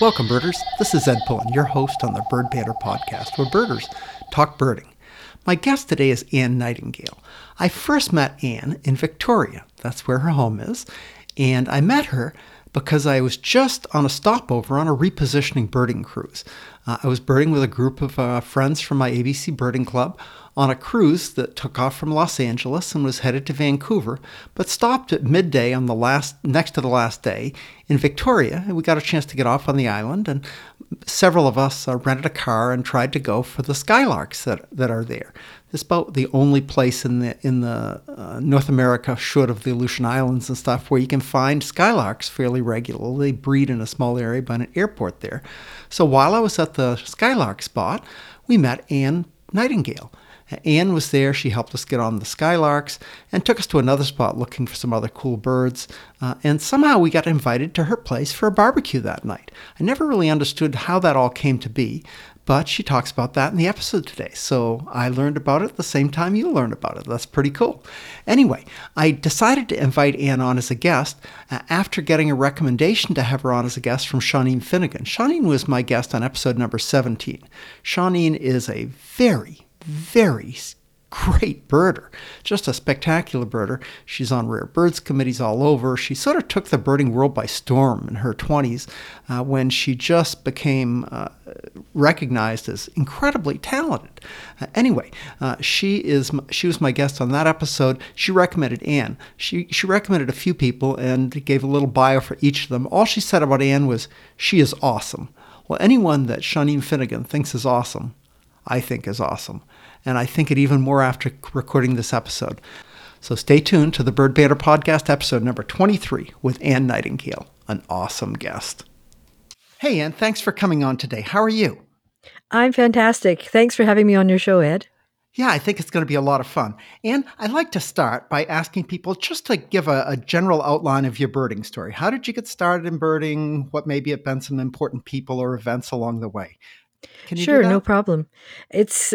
Welcome, birders. This is Ed Pullen, your host on the Bird Banter podcast, where birders talk birding. My guest today is Anne Nightingale. I first met Anne in Victoria. That's where her home is. And I met her because I was just on a stopover on a repositioning birding cruise. Uh, I was birding with a group of uh, friends from my ABC Birding Club on a cruise that took off from Los Angeles and was headed to Vancouver, but stopped at midday on the last next to the last day in Victoria. And we got a chance to get off on the island, and several of us uh, rented a car and tried to go for the skylarks that, that are there. It's about the only place in the in the uh, North America, short of the Aleutian Islands and stuff, where you can find skylarks fairly regularly. They breed in a small area by an airport there. So while I was at the skylark spot, we met Anne Nightingale. Anne was there. She helped us get on the skylarks and took us to another spot looking for some other cool birds. Uh, and somehow we got invited to her place for a barbecue that night. I never really understood how that all came to be, but she talks about that in the episode today. So I learned about it the same time you learned about it. That's pretty cool. Anyway, I decided to invite Anne on as a guest uh, after getting a recommendation to have her on as a guest from Shawneen Finnegan. Shawneen was my guest on episode number 17. Shawneen is a very, very great birder, just a spectacular birder. She's on rare birds committees all over. She sort of took the birding world by storm in her 20s uh, when she just became uh, recognized as incredibly talented. Uh, anyway, uh, she is she was my guest on that episode. She recommended Anne. She she recommended a few people and gave a little bio for each of them. All she said about Anne was she is awesome. Well, anyone that Shawneen Finnegan thinks is awesome, I think is awesome and I think it even more after recording this episode. So stay tuned to the Bird Banter podcast episode number 23 with Anne Nightingale, an awesome guest. Hey, Anne, thanks for coming on today. How are you? I'm fantastic. Thanks for having me on your show, Ed. Yeah, I think it's going to be a lot of fun. And I'd like to start by asking people just to give a, a, general outline of your birding story. How did you get started in birding? What maybe have been some important people or events along the way? sure, no problem. It's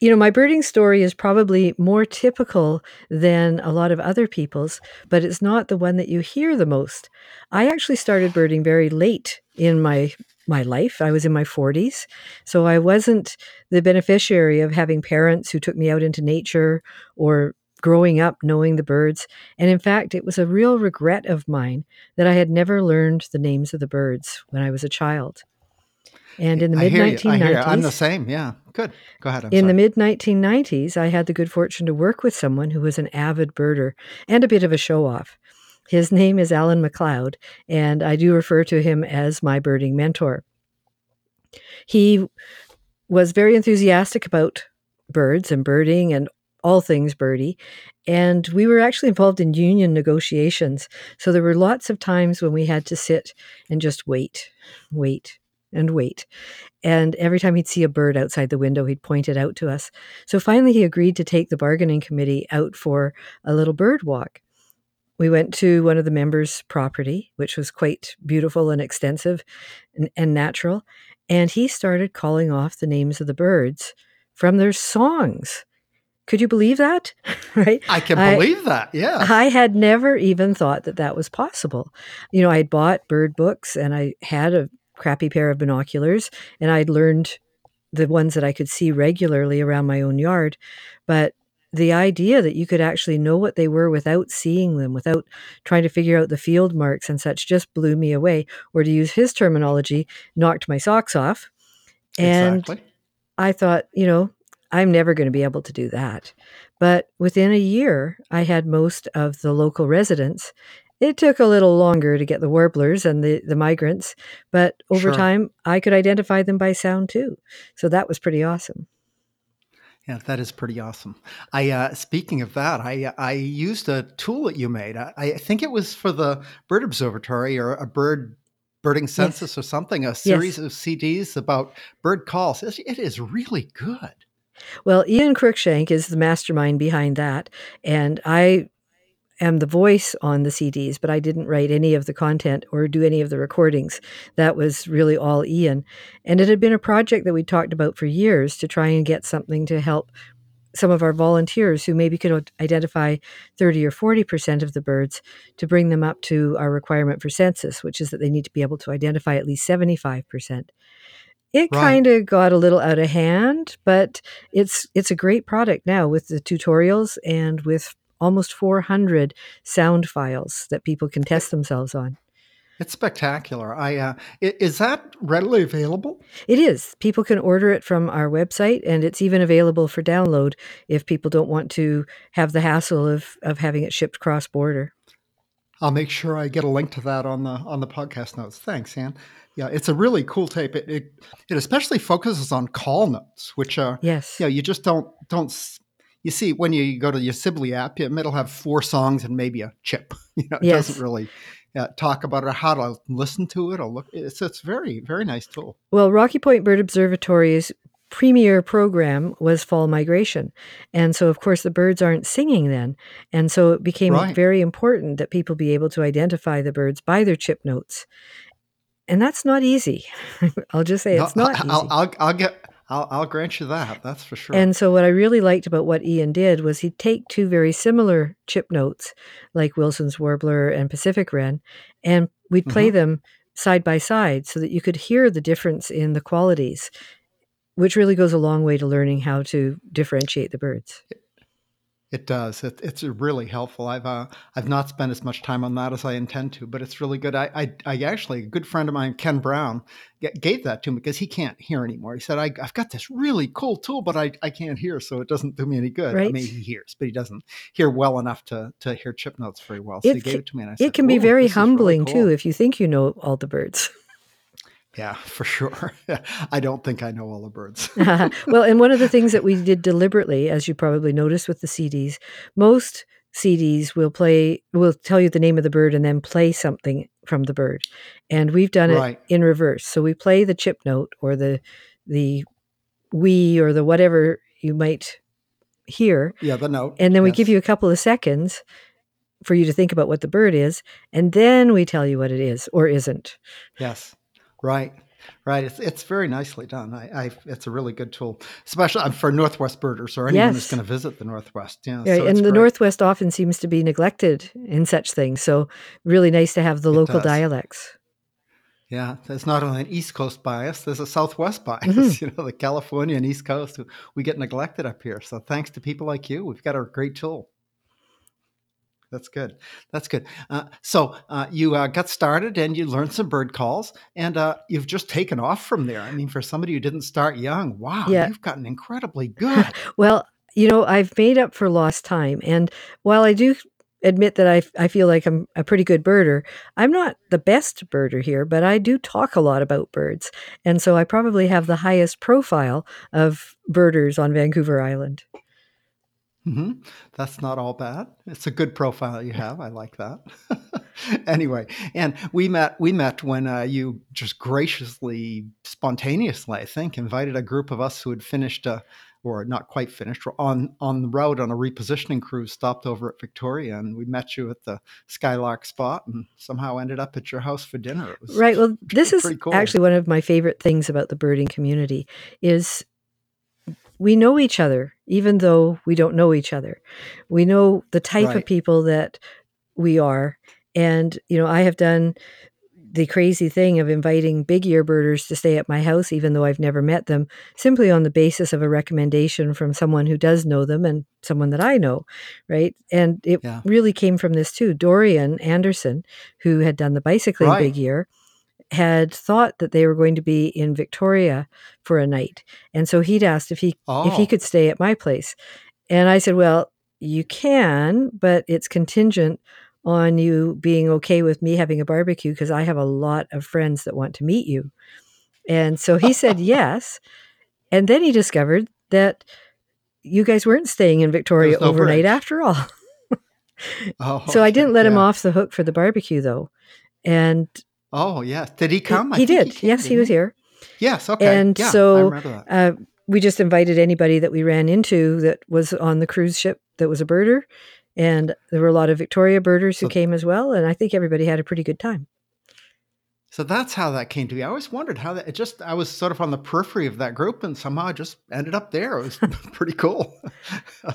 you know, my birding story is probably more typical than a lot of other people's, but it's not the one that you hear the most. I actually started birding very late in my my life. I was in my 40s, so I wasn't the beneficiary of having parents who took me out into nature or growing up knowing the birds. And in fact, it was a real regret of mine that I had never learned the names of the birds when I was a child. And in the mid 1990s, I'm the same. Yeah, good. Go ahead. I'm in sorry. the mid 1990s, I had the good fortune to work with someone who was an avid birder and a bit of a show off. His name is Alan McLeod, and I do refer to him as my birding mentor. He was very enthusiastic about birds and birding and all things birdie. And we were actually involved in union negotiations. So there were lots of times when we had to sit and just wait, wait, and wait. And every time he'd see a bird outside the window, he'd point it out to us. So finally, he agreed to take the bargaining committee out for a little bird walk. We went to one of the members' property, which was quite beautiful and extensive and, and natural. And he started calling off the names of the birds from their songs. Could you believe that? right? I can believe I, that. Yeah. I had never even thought that that was possible. You know, I had bought bird books and I had a crappy pair of binoculars and I'd learned the ones that I could see regularly around my own yard. But the idea that you could actually know what they were without seeing them, without trying to figure out the field marks and such, just blew me away. Or to use his terminology, knocked my socks off. And exactly. I thought, you know, I'm never going to be able to do that. But within a year, I had most of the local residents it took a little longer to get the warblers and the, the migrants, but over sure. time, I could identify them by sound too. So that was pretty awesome. Yeah, that is pretty awesome. I uh, speaking of that, I I used a tool that you made. I, I think it was for the Bird Observatory or a bird birding census yes. or something. A series yes. of CDs about bird calls. It is really good. Well, Ian Cruikshank is the mastermind behind that, and I am the voice on the CDs, but I didn't write any of the content or do any of the recordings. That was really all Ian. And it had been a project that we talked about for years to try and get something to help some of our volunteers who maybe could identify 30 or 40% of the birds to bring them up to our requirement for census, which is that they need to be able to identify at least 75%. It Right. kind of got a little out of hand, but it's it's a great product now with the tutorials and with almost 400 sound files that people can test themselves on. It's spectacular. I uh, is that readily available? It is. People can order it from our website, and it's even available for download if people don't want to have the hassle of, of having it shipped cross border. I'll make sure I get a link to that on the on the podcast notes. Thanks, Anne. Yeah, it's a really cool tape. It it, it especially focuses on call notes, which are Yes. you know you just don't don't you see when you go to your Sibley app, it'll have four songs and maybe a chip. You know, it Yes. doesn't really uh, talk about it or how to listen to it or look. It's it's very very nice tool. Well, Rocky Point Bird Observatory's premier program was fall migration. And so, of course, the birds aren't singing then. And so it became Right. very important that people be able to identify the birds by their chip notes. And that's not easy. I'll just say No, it's not easy. I'll, I'll I'll get I'll I'll grant you that. That's for sure. And so, what I really liked about what Ian did was he'd take two very similar chip notes, like Wilson's Warbler and Pacific Wren, and we'd play Mhm. them side by side so that you could hear the difference in the qualities, which really goes a long way to learning how to differentiate the birds. It does. It, it's really helpful. I've uh, I've not spent as much time on that as I intend to, but it's really good. I I, I actually a good friend of mine, Ken Brown, g- gave that to me because he can't hear anymore. He said, I, "I've got this really cool tool, but I, I can't hear, so it doesn't do me any good." I Right. mean, he hears, but he doesn't hear well enough to to hear chip notes very well. So It he gave ca- it to me, and I said, It can be very is really humbling cool." too if you think you know all the birds. Yeah, for sure. I don't think I know all the birds. well, and one of the things that we did deliberately, as you probably noticed with the CDs, most CDs will play will tell you the name of the bird and then play something from the bird. And we've done Right. it in reverse. So we play the chip note or the the we or the whatever you might hear, yeah, the note. and then we give you a couple of seconds for you to think about what the bird is, and then we tell you what it is or isn't. Yes, right, right. It's it's very nicely done. I, I it's a really good tool, especially for Northwest birders or anyone who's going to visit the Northwest. Yeah, so and the great. Northwest often seems to be neglected in such things. So, really nice to have the It local does. dialects. Yeah, there's not only an East Coast bias, there's a Southwest bias. Mhm. You know, the California and East Coast, we get neglected up here. So thanks to people like you, we've got a great tool. That's good. That's good. Uh, so uh, you uh, got started and you learned some bird calls, and uh, you've just taken off from there. I mean, for somebody who didn't start young, wow, Yeah. you've gotten incredibly good. Well, you know, I've made up for lost time. And while I do admit that I, I feel like I'm a pretty good birder, I'm not the best birder here, but I do talk a lot about birds. And so I probably have the highest profile of birders on Vancouver Island. Hmm That's not all bad. It's a good profile you have. I like that. anyway, and we met. We met when uh, you just graciously, spontaneously, I think, invited a group of us who had finished, uh, or not quite finished, on on the road on a repositioning cruise, stopped over at Victoria, and we met you at the Skylark spot, and somehow ended up at your house for dinner. It was Right. Well, this is cool. actually one of my favorite things about the birding community is we know each other even though we don't know each other. We know the type of people that we are and you know, I have done the crazy thing of inviting big year birders to stay at my house even though I've never met them simply on the basis of a recommendation from someone who does know them and someone that I know, right? And it Yeah. really came from this too. Dorian Anderson, who had done the bicycling Right. big year, had thought that they were going to be in Victoria for a night. And so he'd asked if he if he Oh. could stay at my place. And I said, "Well, you can, but it's contingent on you being okay with me having a barbecue because I have a lot of friends that want to meet you." And so he said yes. And then he discovered that you guys weren't staying in Victoria no overnight after all. Oh, so I didn't let him off the hook for the barbecue though. And Oh, yes. Did he he- come? He think did. came, yes, he was here. Yes. Okay. And yeah, so. Uh, we just invited anybody that we ran into that was on the cruise ship that was a birder. And there were a lot of Victoria birders who So- came as well. And I think everybody had a pretty good time. So that's how that came to be. I always wondered how that. It just I was sort of on the periphery of that group, and somehow I just ended up there. It was pretty cool.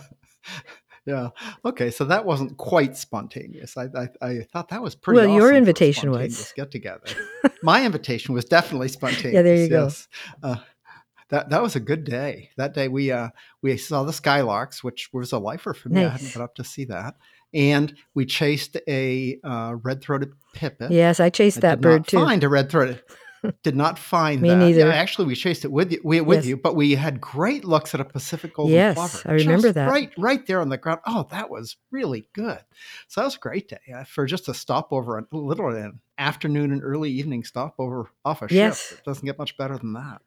yeah. Okay. So that wasn't quite spontaneous. I I, I thought that was pretty. Well, your awesome a invitation was. get together. My invitation was definitely spontaneous. Yeah, there you go. Uh, that that was a good day. That day we uh we saw the skylarks, which was a lifer for me. I hadn't got up to see that, and we chased a uh, red-throated pipit. Yes, I chased I that bird too. find a red-throated. Did not find Me that. neither. Yeah, actually, we chased it with you. We, with Yes. you, but we had great looks at a Pacific golden Yes, plover. I remember that. Right, right there on the ground. Oh, that was really good. So that was a great day uh, for just a stopover, a little an afternoon and early evening stopover off a Yes. ship. It doesn't get much better than that.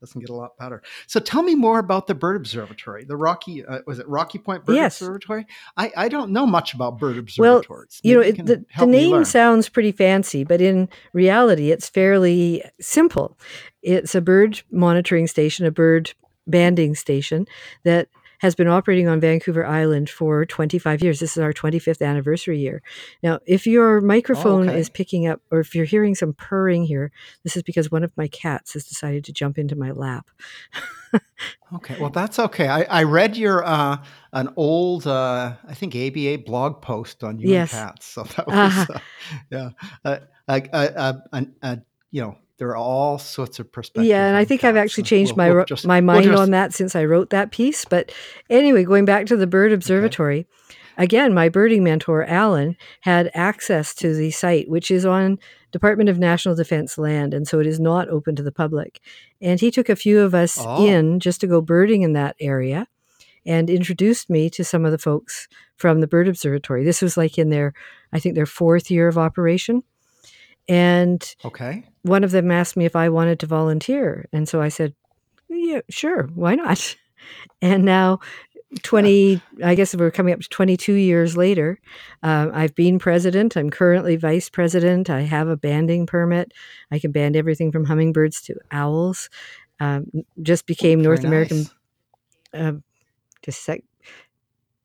Doesn't get a lot better. So tell me more about the bird observatory. The Rocky uh, was it Rocky Point Bird Yes. Observatory? I, I don't know much about bird observatories. Well. You know, it, the, the name sounds pretty fancy, but in reality, it's fairly simple. It's a bird monitoring station, a bird banding station that has been operating on Vancouver Island for 25 years. This is our 25th anniversary year. Now, if your microphone okay. is picking up, or if you're hearing some purring here, this is because one of my cats has decided to jump into my lap. Okay, well that's okay. I, I read your uh, an old uh, I think ABA blog post on you Yes. and cats. So that was Uh-huh. uh, yeah, uh, uh, uh, uh, uh, uh, you know there are all sorts of perspectives. Yeah, and I think I've actually changed we'll- my we'll just- my we'll mind just- on that since I wrote that piece. But anyway, going back to the bird observatory, again, my birding mentor Alan had access to the site, which is on Department of National Defense land, and so it is not open to the public. And he took a few of us Oh. in just to go birding in that area, and introduced me to some of the folks from the bird observatory. This was like in their, I think, their fourth year of operation. And Okay, one of them asked me if I wanted to volunteer. And so I said, yeah, sure, why not? And now, 20, I guess we're coming up to 22 years later, uh, I've been president. I'm currently vice president. I have a banding permit. I can band everything from hummingbirds to owls. Um, just became North American, nice. uh, just sec,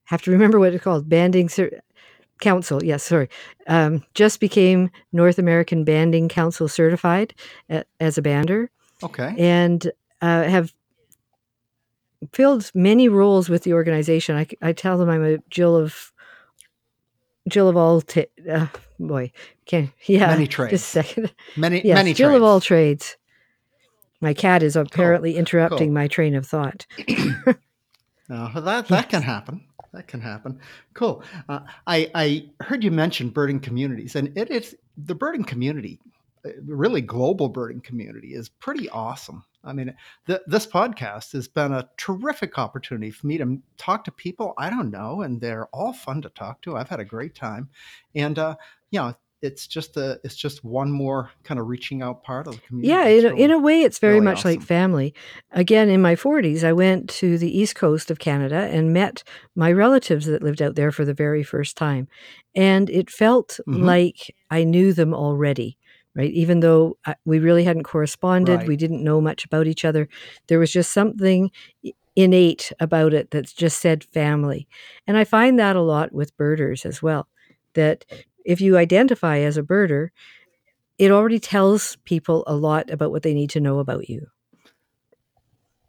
have to remember what it's called, banding cer- council. Yes, sorry. Um, just became North American Banding Council certified a- as a bander Okay, and uh, have filled many roles with the organization. I, I tell them I'm a Jill of Jill of all ta uh, boy can yeah Many just trades. a second many yes many Jill trades. of all trades. My cat is apparently interrupting cool. my train of thought. No, that that can happen. That can happen. Cool. Uh, I I heard you mention birding communities, and it is the birding community, uh, really global birding community, is pretty awesome. I mean, th- this podcast has been a terrific opportunity for me to talk to people I don't know, and they're all fun to talk to. I've had a great time, and uh, you know, it's just a it's just one more kind of reaching out part of the community. Yeah, in a, in a way, it's very really much like family. Again, in my 40s, I went to the east coast of Canada and met my relatives that lived out there for the very first time. And it felt Mhm. like I knew them already, right? Even though I, we really hadn't corresponded, Right. we didn't know much about each other. There was just something innate about it that just said family. And I find that a lot with birders as well, that if you identify as a birder, it already tells people a lot about what they need to know about you.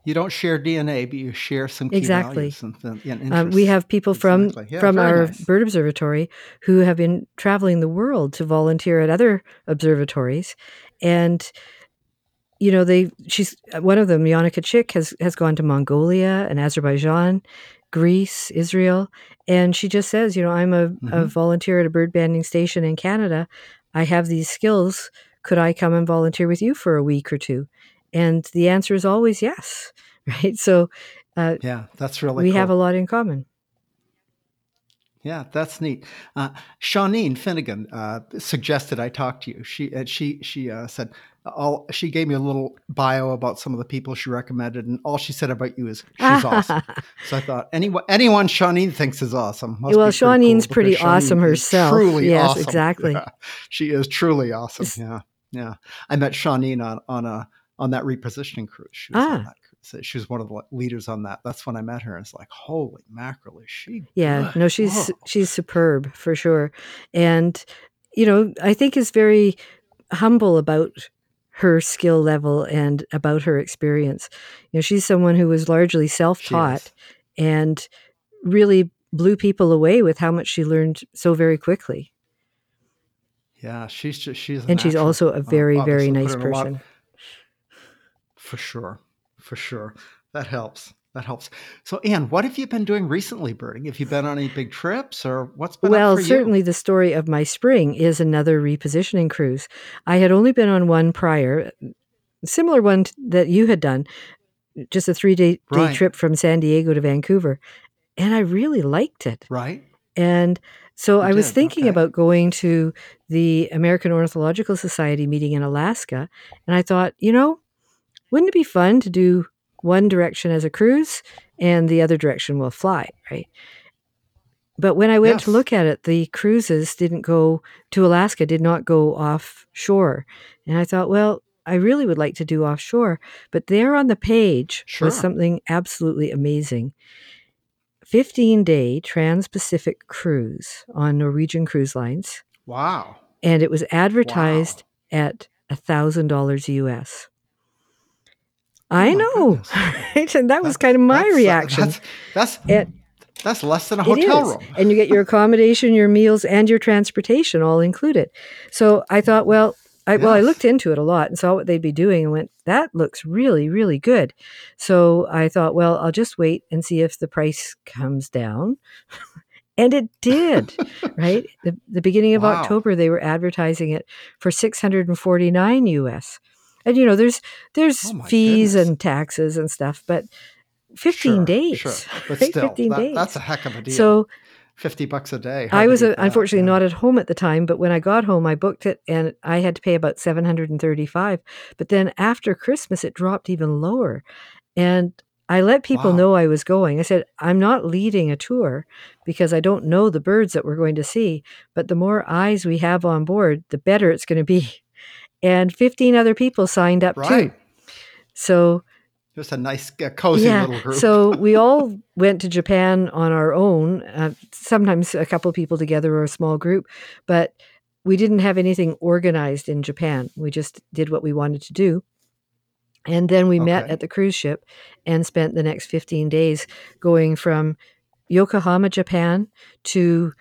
you don't share DNA, but you share some key Exactly. values and, and Um, we have people from. Yeah, from our nice. bird observatory who have been traveling the world to volunteer at other observatories, and you know they she's one of them, Yannicka Chick, has has gone to Mongolia and Azerbaijan, Greece, Israel, and she just says, you know, I'm a, a Mhm. volunteer at a bird banding station in Canada. I have these skills. Could I come and volunteer with you for a week or two? And the answer is always yes, right? So uh, Yeah, that's really we cool. have a lot in common. Yeah, that's neat. Uh, Shawneen Finnegan uh, suggested I talk to you. She uh, she she uh, said all. She gave me a little bio about some of the people she recommended, and all she said about you is she's awesome. So I thought anyone anyone Shawneen thinks is awesome. must Well, be pretty cool pretty awesome herself. Truly Yes, awesome. exactly. Yeah, she is truly awesome. Yeah, yeah. I met Shawneen on on a on that repositioning cruise. She was on Ah. that cruise. She was one of the leaders on that. That's when I met her. And it's like, holy mackerel, is she? Yeah, good? no, she's Whoa. she's superb for sure, and you know I think is very humble about her skill level and about her experience. You know, she's someone who was largely self-taught and really blew people away with how much she learned so very quickly. Yeah, she's just she's and she's also a Uh, very very nice person. For sure. For sure. That helps. That helps. So, Anne, what have you been doing recently, birding? Have you been on any big trips or what's been up Well, for you? certainly the story of my spring is another repositioning cruise. I had only been on one prior, similar one that you had done, just a three day, day Right. trip from San Diego to Vancouver. And I really liked it. Right? And so You I was thinking okay. about going to the American Ornithological Society meeting in Alaska. And I thought, you know, wouldn't it be fun to do one direction as a cruise and the other direction will fly, right? But when I went to look at it, the cruises didn't go to Alaska, did not go offshore. And I thought, well, I really would like to do offshore. But there on the page Sure. was something absolutely amazing. 15 day trans Pacific cruise on Norwegian Cruise Lines. Wow. And it was advertised at $1,000 US. I Oh know, right? And that was kind of my that's, uh, reaction. That's that's, It- that's less than a hotel room. And you get your accommodation, your meals, and your transportation all included. So I thought, well, I, well, I looked into it a lot and saw what they'd be doing and went, that looks really, really good. So I thought, well, I'll just wait and see if the price comes down. and it did, right? The, the beginning of Wow. October, they were advertising it for 649 US. And you know, there's there's Oh fees goodness. and taxes and stuff, but 15 Sure, days. Sure. But right? still, 15 that- days. that's a heck of a deal. So 50 bucks a day. I was uh, unfortunately yeah. not at home at the time, but when I got home, I booked it and I had to pay about 735. But then after Christmas, it dropped even lower. And I let people Wow. know I was going. I said, I'm not leading a tour because I don't know the birds that we're going to see. But the more eyes we have on board, the better it's going to be. And 15 other people signed up Right. too. So Just a nice, uh, cozy yeah. little group. So we all went to Japan on our own, uh, sometimes a couple people together or a small group, but we didn't have anything organized in Japan. We just did what we wanted to do. And then we met at the cruise ship and spent the next 15 days going from Yokohama, Japan to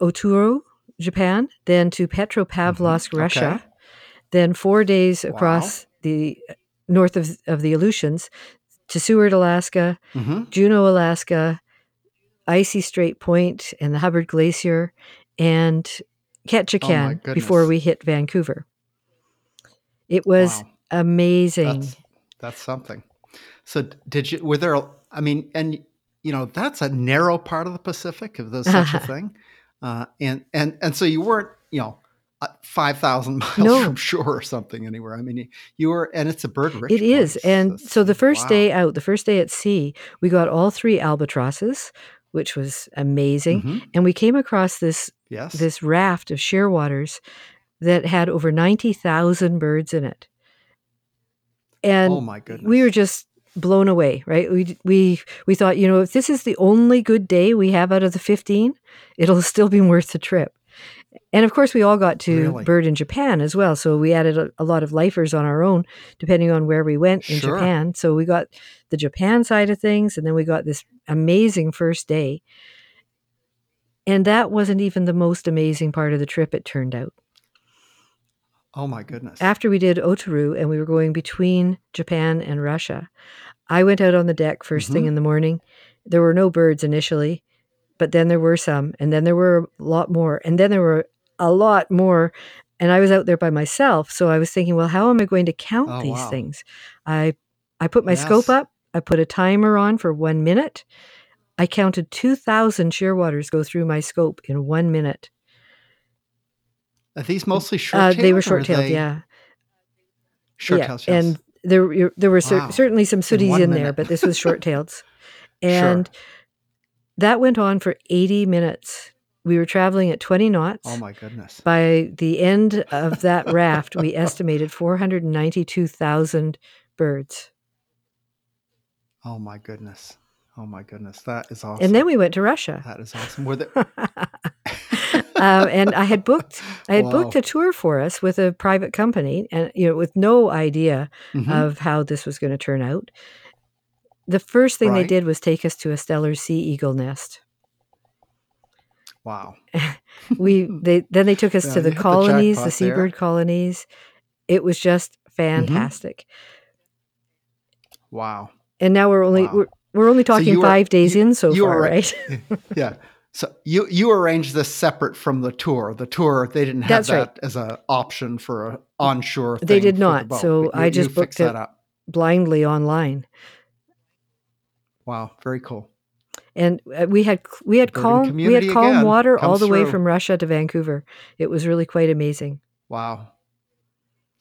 Otaru, Japan, then to Petropavlovsk, Mhm. Russia, Okay. then four days across the uh, north of, of the Aleutians to Seward, Alaska, hmm Juneau, Alaska, Icy Strait Point and the Hubbard Glacier, and Ketchikan before we hit Vancouver. It was Wow. amazing. That's that's something. So did you? Were there? I mean, and you know, that's a narrow part of the Pacific. If there's such a thing, uh, and and and so you weren't, you know, uh, five thousand miles No. from shore or something anywhere. I mean, you, you were, and it's a bird rich. It is. place. And It's- so the first wow. day out, the first day at sea, we got all three albatrosses, which was amazing. Mhm. And we came across this Yes. this raft of shearwaters that had over 90,000 birds in it. And oh my goodness. we were just blown away, right? We we we thought, you know, if this is the only good day we have out of the 15, it'll still be worth the trip. And of course, we all got to Really? bird in Japan as well. So we added a, a lot of lifers on our own, depending on where we went in Sure. Japan. So we got the Japan side of things, and then we got this amazing first day. And that wasn't even the most amazing part of the trip, it turned out. Oh my goodness. After we did Otaru and we were going between Japan and Russia, I went out on the deck 1st thing Mhm. in the morning. There were no birds initially, but then there were some, and then there were a lot more, and then there were a lot more. And I was out there by myself, so I was thinking, well, how am I going to count Oh, these wow. things? I I put my scope up. I put a timer on for one minute. I counted two thousand shearwaters go through my scope in one minute. Are these mostly short? Uh, they were short-tailed, yeah. Short yeah, tails. and there were- there were cer- Wow. certainly some sooties one in there, but this was short tails, and that went on for eighty minutes. We were traveling at twenty knots. Oh my goodness. By the end of that raft, we estimated four hundred and ninety-two thousand birds, Oh my goodness. Oh my goodness. That is awesome. and then we went to Russia. that is awesome. Were there? um, and I had booked I had booked a tour for us with a private company, and you know, with no idea Mhm. of how this was going to turn out. The first thing they did was take us to a Steller sea eagle nest. Wow. We they then they took us Yeah, to the hit the colonies, the jackpot there. seabird colonies. It was just fantastic. Wow. And now we're only Wow. we're, we're only So talking you were- five days you- in so you far, were- right? Yeah. So you you arranged this separate from the tour. The tour they didn't have That's that right. as an option for an onshore. They did the not, boat, so you- I just booked that it. up. Blindly online. Wow, very cool. and uh, we had we had calm we had calm again water all comes the way from Russia to Vancouver. It was really quite amazing. Wow,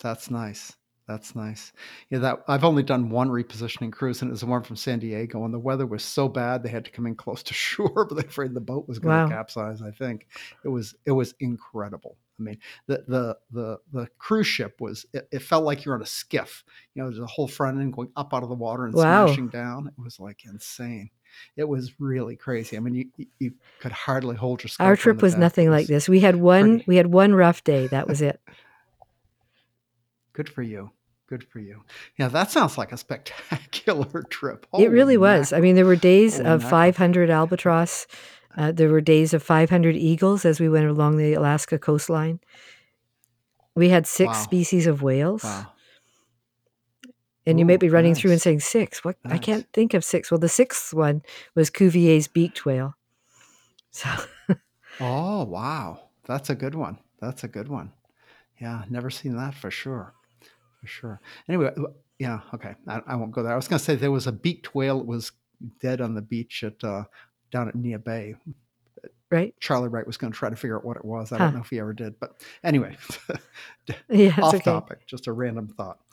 that's nice. That's nice. Yeah, that I've only done one repositioning cruise, and it was the one from San Diego. And the weather was so bad they had to come in close to shore, but they're afraid the boat was going to Wow. capsize. I think it was it was incredible. I mean, the the the the cruise ship was it, it felt like you're on a skiff. You know, there's a whole front end going up out of the water and Wow. smashing down. It was like insane. It was really crazy. I mean, you you, could hardly hold your. Our trip was nothing It like this. We had one pretty. we had one rough day. That was it. Good for you. Good for you. Yeah, that sounds like a spectacular trip. it really Holy was. I mean, there were days Holy of mackerel. 500 albatross. Uh, there were days of 500 eagles as we went along the Alaska coastline. We had six Wow. species of whales. Wow. And you Ooh, might be running through and saying six. What? I can't think of six. Well, the sixth one was Cuvier's beaked whale. So Oh, wow. That's a good one. That's a good one. Yeah, never seen that for sure. For sure. Anyway, yeah, okay. I, I won't go there. I was going to say there was a beaked whale that was dead on the beach at uh, down at Neah Bay. right? Charlie Wright was going to try to figure out what it was. I Huh. don't know if he ever did, but anyway, Yeah, off okay. topic, just a random thought.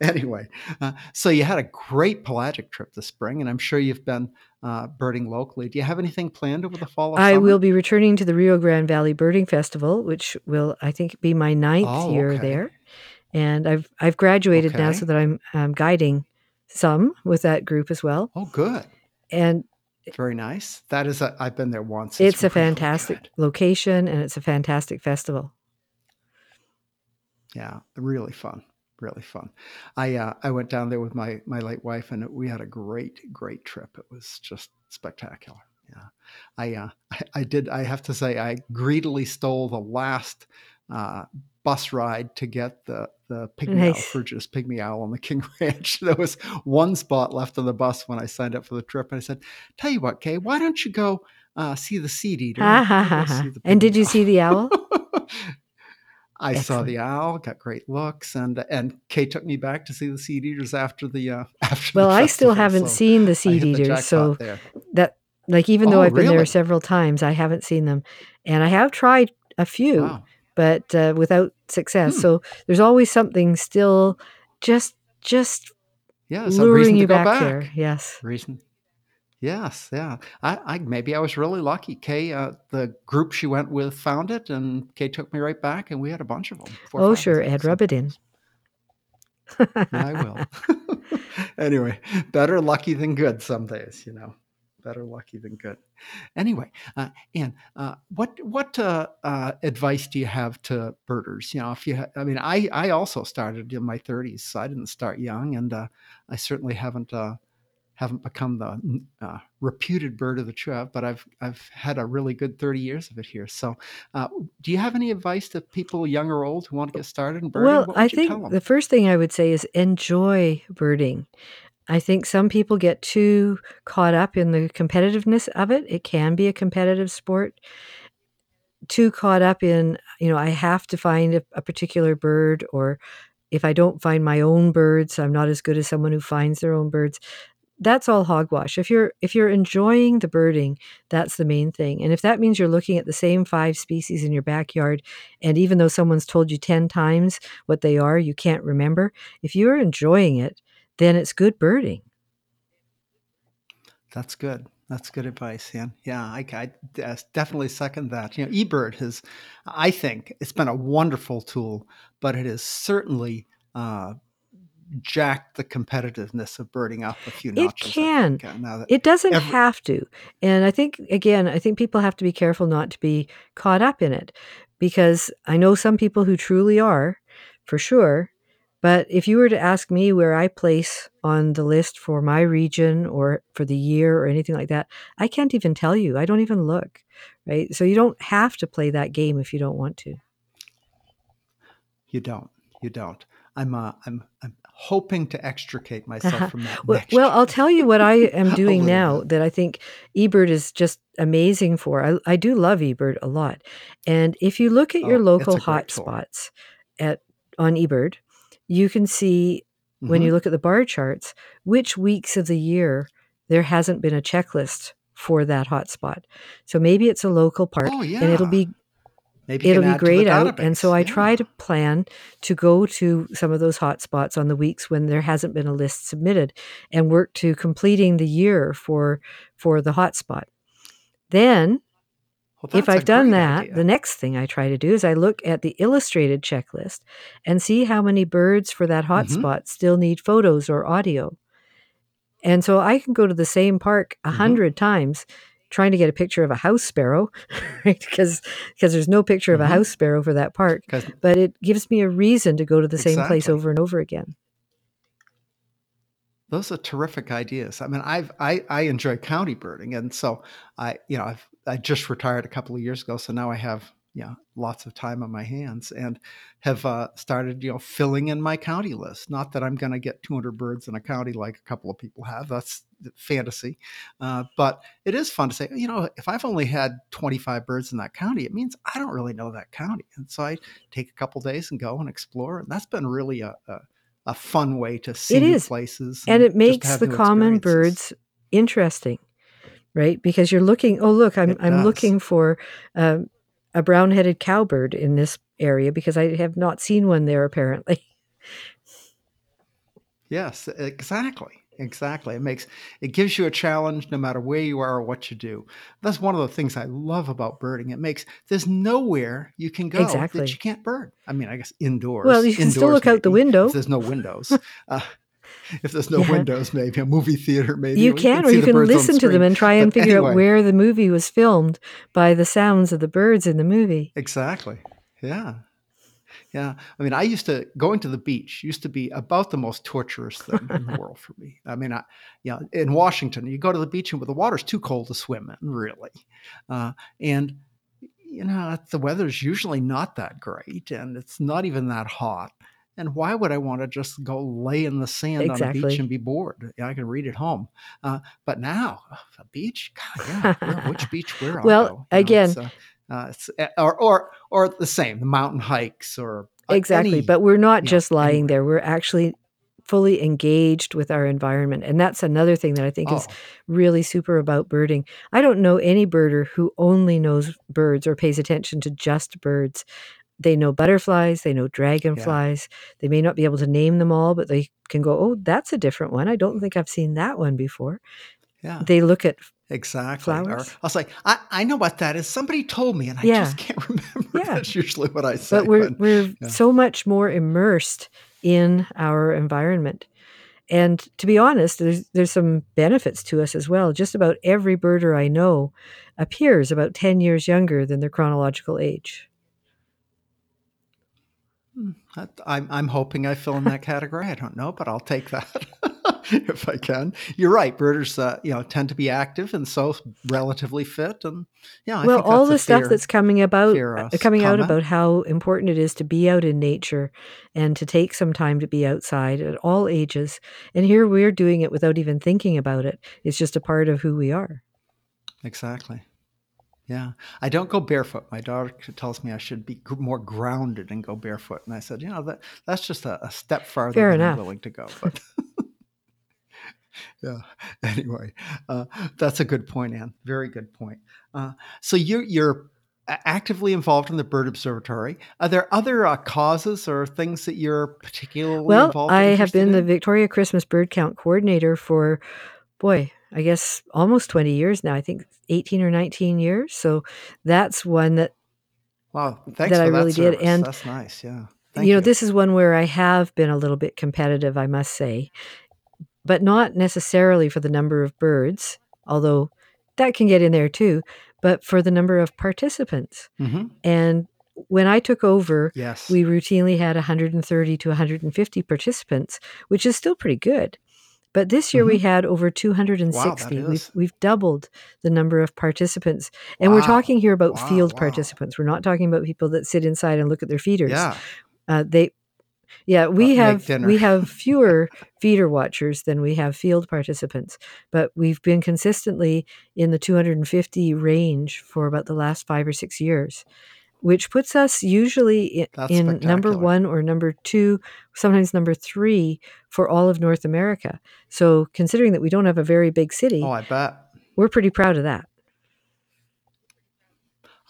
Anyway, uh, so you had a great pelagic trip this spring, and I'm sure you've been uh, birding locally. Do you have anything planned over the fall? Or I summer? will be returning to the Rio Grande Valley Birding Festival, which will, I think, be my ninth Oh, year okay. there. And I've I've graduated now, so that I'm um, guiding some with that group as well. Oh, good. And Very nice. That is a. I've been there once. it's, a really fantastic location, and it's a fantastic festival. Yeah, really fun. Really fun. I uh, I went down there with my my late wife, and we had a great great trip. It was just spectacular. Yeah, I uh, I, I did. I have to say, I greedily stole the last uh, bus ride to get the the pygmy owl, Nice. Ferruginous pygmy owl on the King Ranch. There was one spot left on the bus when I signed up for the trip, and I said, "Tell you what, Kay, why don't you go uh, see the seed eater? Ha ha ha ha. the And did you see the owl? I saw the owl, got great looks, and and Kay took me back to see the seed eaters after the uh, after. Well, the I still haven't so seen the seed hit the eaters, so there. that like even though Oh, I've been there several times, I haven't seen them, and I have tried a few. Wow. But uh, without success. Hmm. So there's always something still just just Yeah, it's a reason luring you back, back. there. Yes. Reason. Yes, yeah. I, I maybe I was really lucky. Kay, uh, the group she went with found it, and Kay took me right back, and we had a bunch of them. four Oh, sure, Ed, rub it in. I will. anyway, better lucky than good some days, you know. Better lucky than good. Anyway, uh, Anne, uh, what what uh, uh, advice do you have to birders? You know, if you, ha- I mean, I I also started in my 30s, so I didn't start young, and uh, I certainly haven't uh, haven't become the reputed bird of the trip, but I've I've had a really good 30 years of it here. So, uh, do you have any advice to people, young or old, who want to get started in birding? Well, I would you tell think the first thing I would say is enjoy birding. I think some people get too caught up in the competitiveness of it. It can be a competitive sport. Too caught up in, you know, I have to find a, a particular bird, or if I don't find my own birds, I'm not as good as someone who finds their own birds. That's all hogwash. If you're if you're enjoying the birding, that's the main thing. And if that means you're looking at the same five species in your backyard, and even though someone's told you 10 times what they are, you can't remember, if you're enjoying it, then it's good birding. That's good. That's good advice, Ian. Yeah, I, I uh, definitely second that. You know, eBird has, I think, it's been a wonderful tool, but it has certainly uh, jack the competitiveness of birding up a few It notches. I can. think, uh, It doesn't every, have to. And I think, again, I think people have to be careful not to be caught up in it because I know some people who truly are, for sure. But if you were to ask me where I place on the list for my region or for the year or anything like that, I can't even tell you. I don't even look, right? So you don't have to play that game if you don't want to. you don't. You don't. I'm uh, I'm I'm hoping to extricate myself from that Well, well, I'll tell you what I am doing now that I think eBird is just amazing for. I, I do love eBird a lot. And if you look at your Oh, local tool. hotspots at on eBird, you can see when hmm you look at the bar charts which weeks of the year there hasn't been a checklist for that hotspot. So maybe it's a local park Oh and it'll be Maybe it'll be add to the grayed out and so i try to plan to go to some of those hotspots on the weeks when there hasn't been a list submitted and work to completing the year for for the hotspot then Well, if i've done that the next thing i try to do is i look at the illustrated checklist and see how many birds for that hotspot still need photos or audio and so I can go to the same park a hmm hundred times trying to get a picture of a house sparrow, right? Because because there's no picture of a hmm house sparrow for that park, but it gives me a reason to go to the same place over and over again. Those are terrific ideas. I mean, I've I, I enjoy county birding, and so I you know I've I just retired a couple of years ago, so now I have know lots of time on my hands, and have uh, started you know filling in my county list. Not that I'm going to get 200 birds in a county like a couple of people have. That's fantasy, uh, but it is fun to say you know if I've only had 25 birds in that county, it means I don't really know that county, and so I take a couple days and go and explore, and that's been really a, a a fun way to see It new places and and it makes the common birds interesting, right? Because you're looking. Oh, look, I'm I'm looking for um, a brown-headed cowbird in this area because I have not seen one there apparently. Yes, exactly. Exactly. It makes it gives you a challenge no matter where you are or what you do. That's one of the things I love about birding. It makes there's nowhere you can go exactly. that you can't bird. I mean, I guess indoors. Well, you can still look out the window. there's no windows. Uh, if there's no Yeah. windows, maybe a movie theater, maybe You can, or you can listen to them and try and But figure out where the movie was filmed by the sounds of the birds in the movie. exactly. Yeah. Yeah, I mean, I used to going to the beach used to be about the most torturous thing in the world for me. I mean, I, you know, in Washington, you go to the beach and the water's too cold to swim in, really, uh, and you know, the weather's usually not that great, and it's not even that hot. And why would I want to just go lay in the sand on a beach and be bored? Yeah, I can read at home. Uh, but now, a beach, God, yeah, where, which beach, where well. You know, again, it's uh, it's uh, or or or the same, the mountain hikes or uh, exactly. any, But we're not you know, just lying anywhere. there. We're actually fully engaged with our environment. And that's another thing that I think is Oh, really super about birding. I don't know any birder who only knows birds or pays attention to just birds. They know butterflies, they know yeah, dragonflies. They may not be able to name them all, but they can go, oh, that's a different one. I don't think I've seen that one before. yeah. They look at Exactly. Or flowers. I'll say, I, I know what that is. Somebody told me, and I Yeah, just can't remember. yeah. That's usually what I say. But we're But we're yeah, so much more immersed in our environment. And to be honest, there's there's some benefits to us as well. Just about every birder I know appears about 10 years younger than their chronological age. I'm, I'm hoping I fill in that category. I don't know, but I'll take that if I can. You're right. Birders, uh, you know, tend to be active and so relatively fit. And yeah, I Well, think all the stuff fair, that's coming about uh, coming out about how important it is to be out in nature and to take some time to be outside at all ages. And here we're doing it without even thinking about it. It's just a part of who we are. Exactly. Yeah, I don't go barefoot. My daughter tells me I should be more grounded and go barefoot, and I said, you know, that that's just a, a step farther Fair than I'm willing to go. But yeah, anyway, uh, that's a good point, Anne. Very good point. Uh, so you're you're actively involved in the bird observatory. Are there other uh, causes or things that you're particularly Well, involved or I have been the? Victoria Christmas Bird Count coordinator for, boy, I guess almost 20 years now. I think 18 or 19 years. So that's one that Wow, thanks that I for that really did. And That's nice. Yeah. Thank you know, this is one where I have been a little bit competitive, I must say, but not necessarily for the number of birds, although that can get in there too, but for the number of participants. hmm And when I took over, Yes. we routinely had 130 to 150 participants, which is still pretty good. But this year we had over 260. is. we've we've doubled the number of participants. And we're talking here about Wow, field wow. participants. We're not talking about people that sit inside and look at their feeders. yeah. Uh, they yeah, we have we have fewer feeder watchers than we have field participants, but we've been consistently in the 250 range for about the last 5 or 6 years, which puts us usually i- That's in number 1 or number 2, sometimes number 3 for all of North America. So, considering that we don't have a very big city, Oh, I bet. we're pretty proud of that.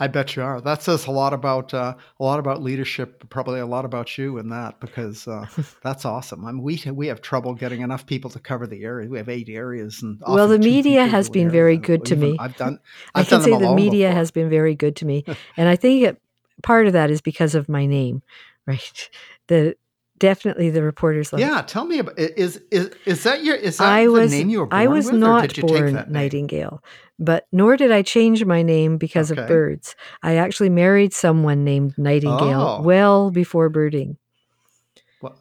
I bet you are. That says a lot about uh, a lot about leadership, probably a lot about you in that, because uh, that's awesome. I mean, we we have trouble getting enough people to cover the area. We have eight areas, and Well, the media has been very good to me. I've done. I I've can done say the media before. has been very good to me, and I think it, part of that is because of my name, right? The definitely the reporters it. Yeah, tell me about is is is that your is that I the was name you were born I was with, not did you take born? Nightingale, but nor did I change my name because Okay. of birds. I actually married someone named Nightingale Oh. well before birding. Well,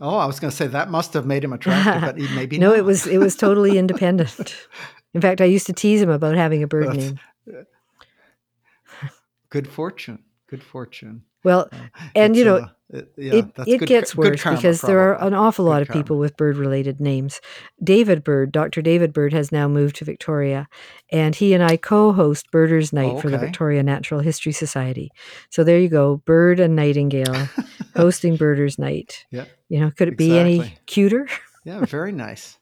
oh, I was going to say that must have made him attractive, but he maybe no, not. it was it was totally independent. In fact, I used to tease him about having a bird That's- name. good fortune. Good fortune. Well, Uh, and you know, uh, yeah, it, that's it good, gets worse because there are an awful Good lot of karma. people with bird related names. David Bird, Dr. David Bird, has now moved to Victoria, and he and I co host Birders Night oh, for the Victoria Natural History Society. So there you go, Bird and Nightingale hosting Birders Night. Yeah. You know, could it be any cuter? Yeah, very nice.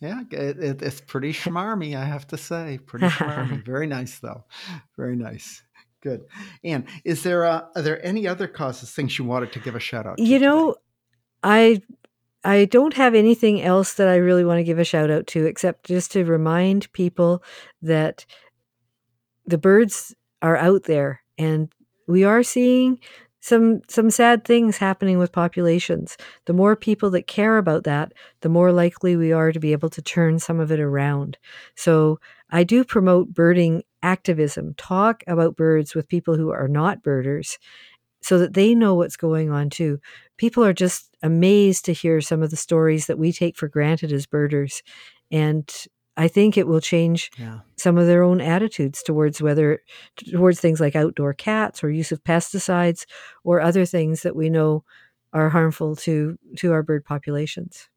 Yeah, it, it, it's pretty schmarmy, I have to say. Pretty schmarmy. very nice, though. Very nice. Good. And is there uh, are there any other causes, things you wanted to give a shout out? to You today? know, I I don't have anything else that I really want to give a shout out to except just to remind people that the birds are out there and we are seeing some some sad things happening with populations. The more people that care about that, the more likely we are to be able to turn some of it around. So I do promote birding activism. Talk about birds with people who are not birders so that they know what's going on too. People are just amazed to hear some of the stories that we take for granted as birders. And I think it will change Yeah. some of their own attitudes towards whether towards things like outdoor cats or use of pesticides or other things that we know are harmful to to our bird populations.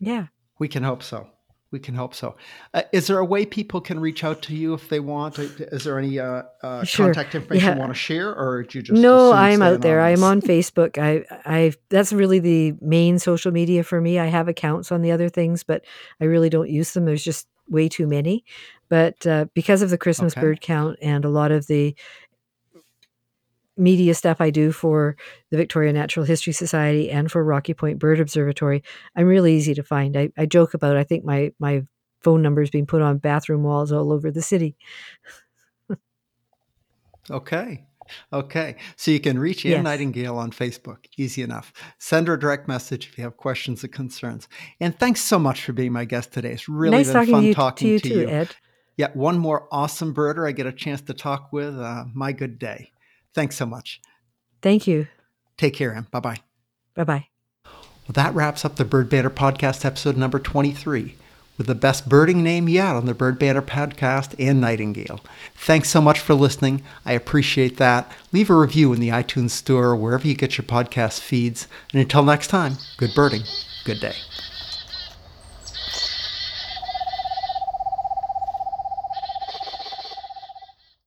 Yeah. We can hope so. We can hope so. Uh, is there a way people can reach out to you if they want? Is there any uh, uh, Sure. contact information Yeah. you want to share, or do you just no, I'm out there. I'm on Facebook. I I that's really the main social media for me. I have accounts on the other things, but I really don't use them. There's just way too many. But uh, because of the Christmas Okay. bird count and a lot of the media stuff I do for the Victoria Natural History Society and for Rocky Point Bird Observatory, I'm really easy to find. I, I joke about I think my my phone number is being put on bathroom walls all over the city. Okay. Okay. So you can reach Anne Yes. Nightingale on Facebook. Easy enough. Send her a direct message if you have questions or concerns. And thanks so much for being my guest today. It's really nice been talking fun to you, talking to you to too, you. Ed. Yet one more awesome birder I get a chance to talk with. Uh, my good day. Thanks so much. Thank you. Take care, Anne. Bye bye. Bye bye. Well, that wraps up the Bird Banter Podcast episode number 23 with the best birding name yet on the Bird Banter Podcast Anne Nightingale. Thanks so much for listening. I appreciate that. Leave a review in the iTunes Store or wherever you get your podcast feeds. And until next time, good birding, good day.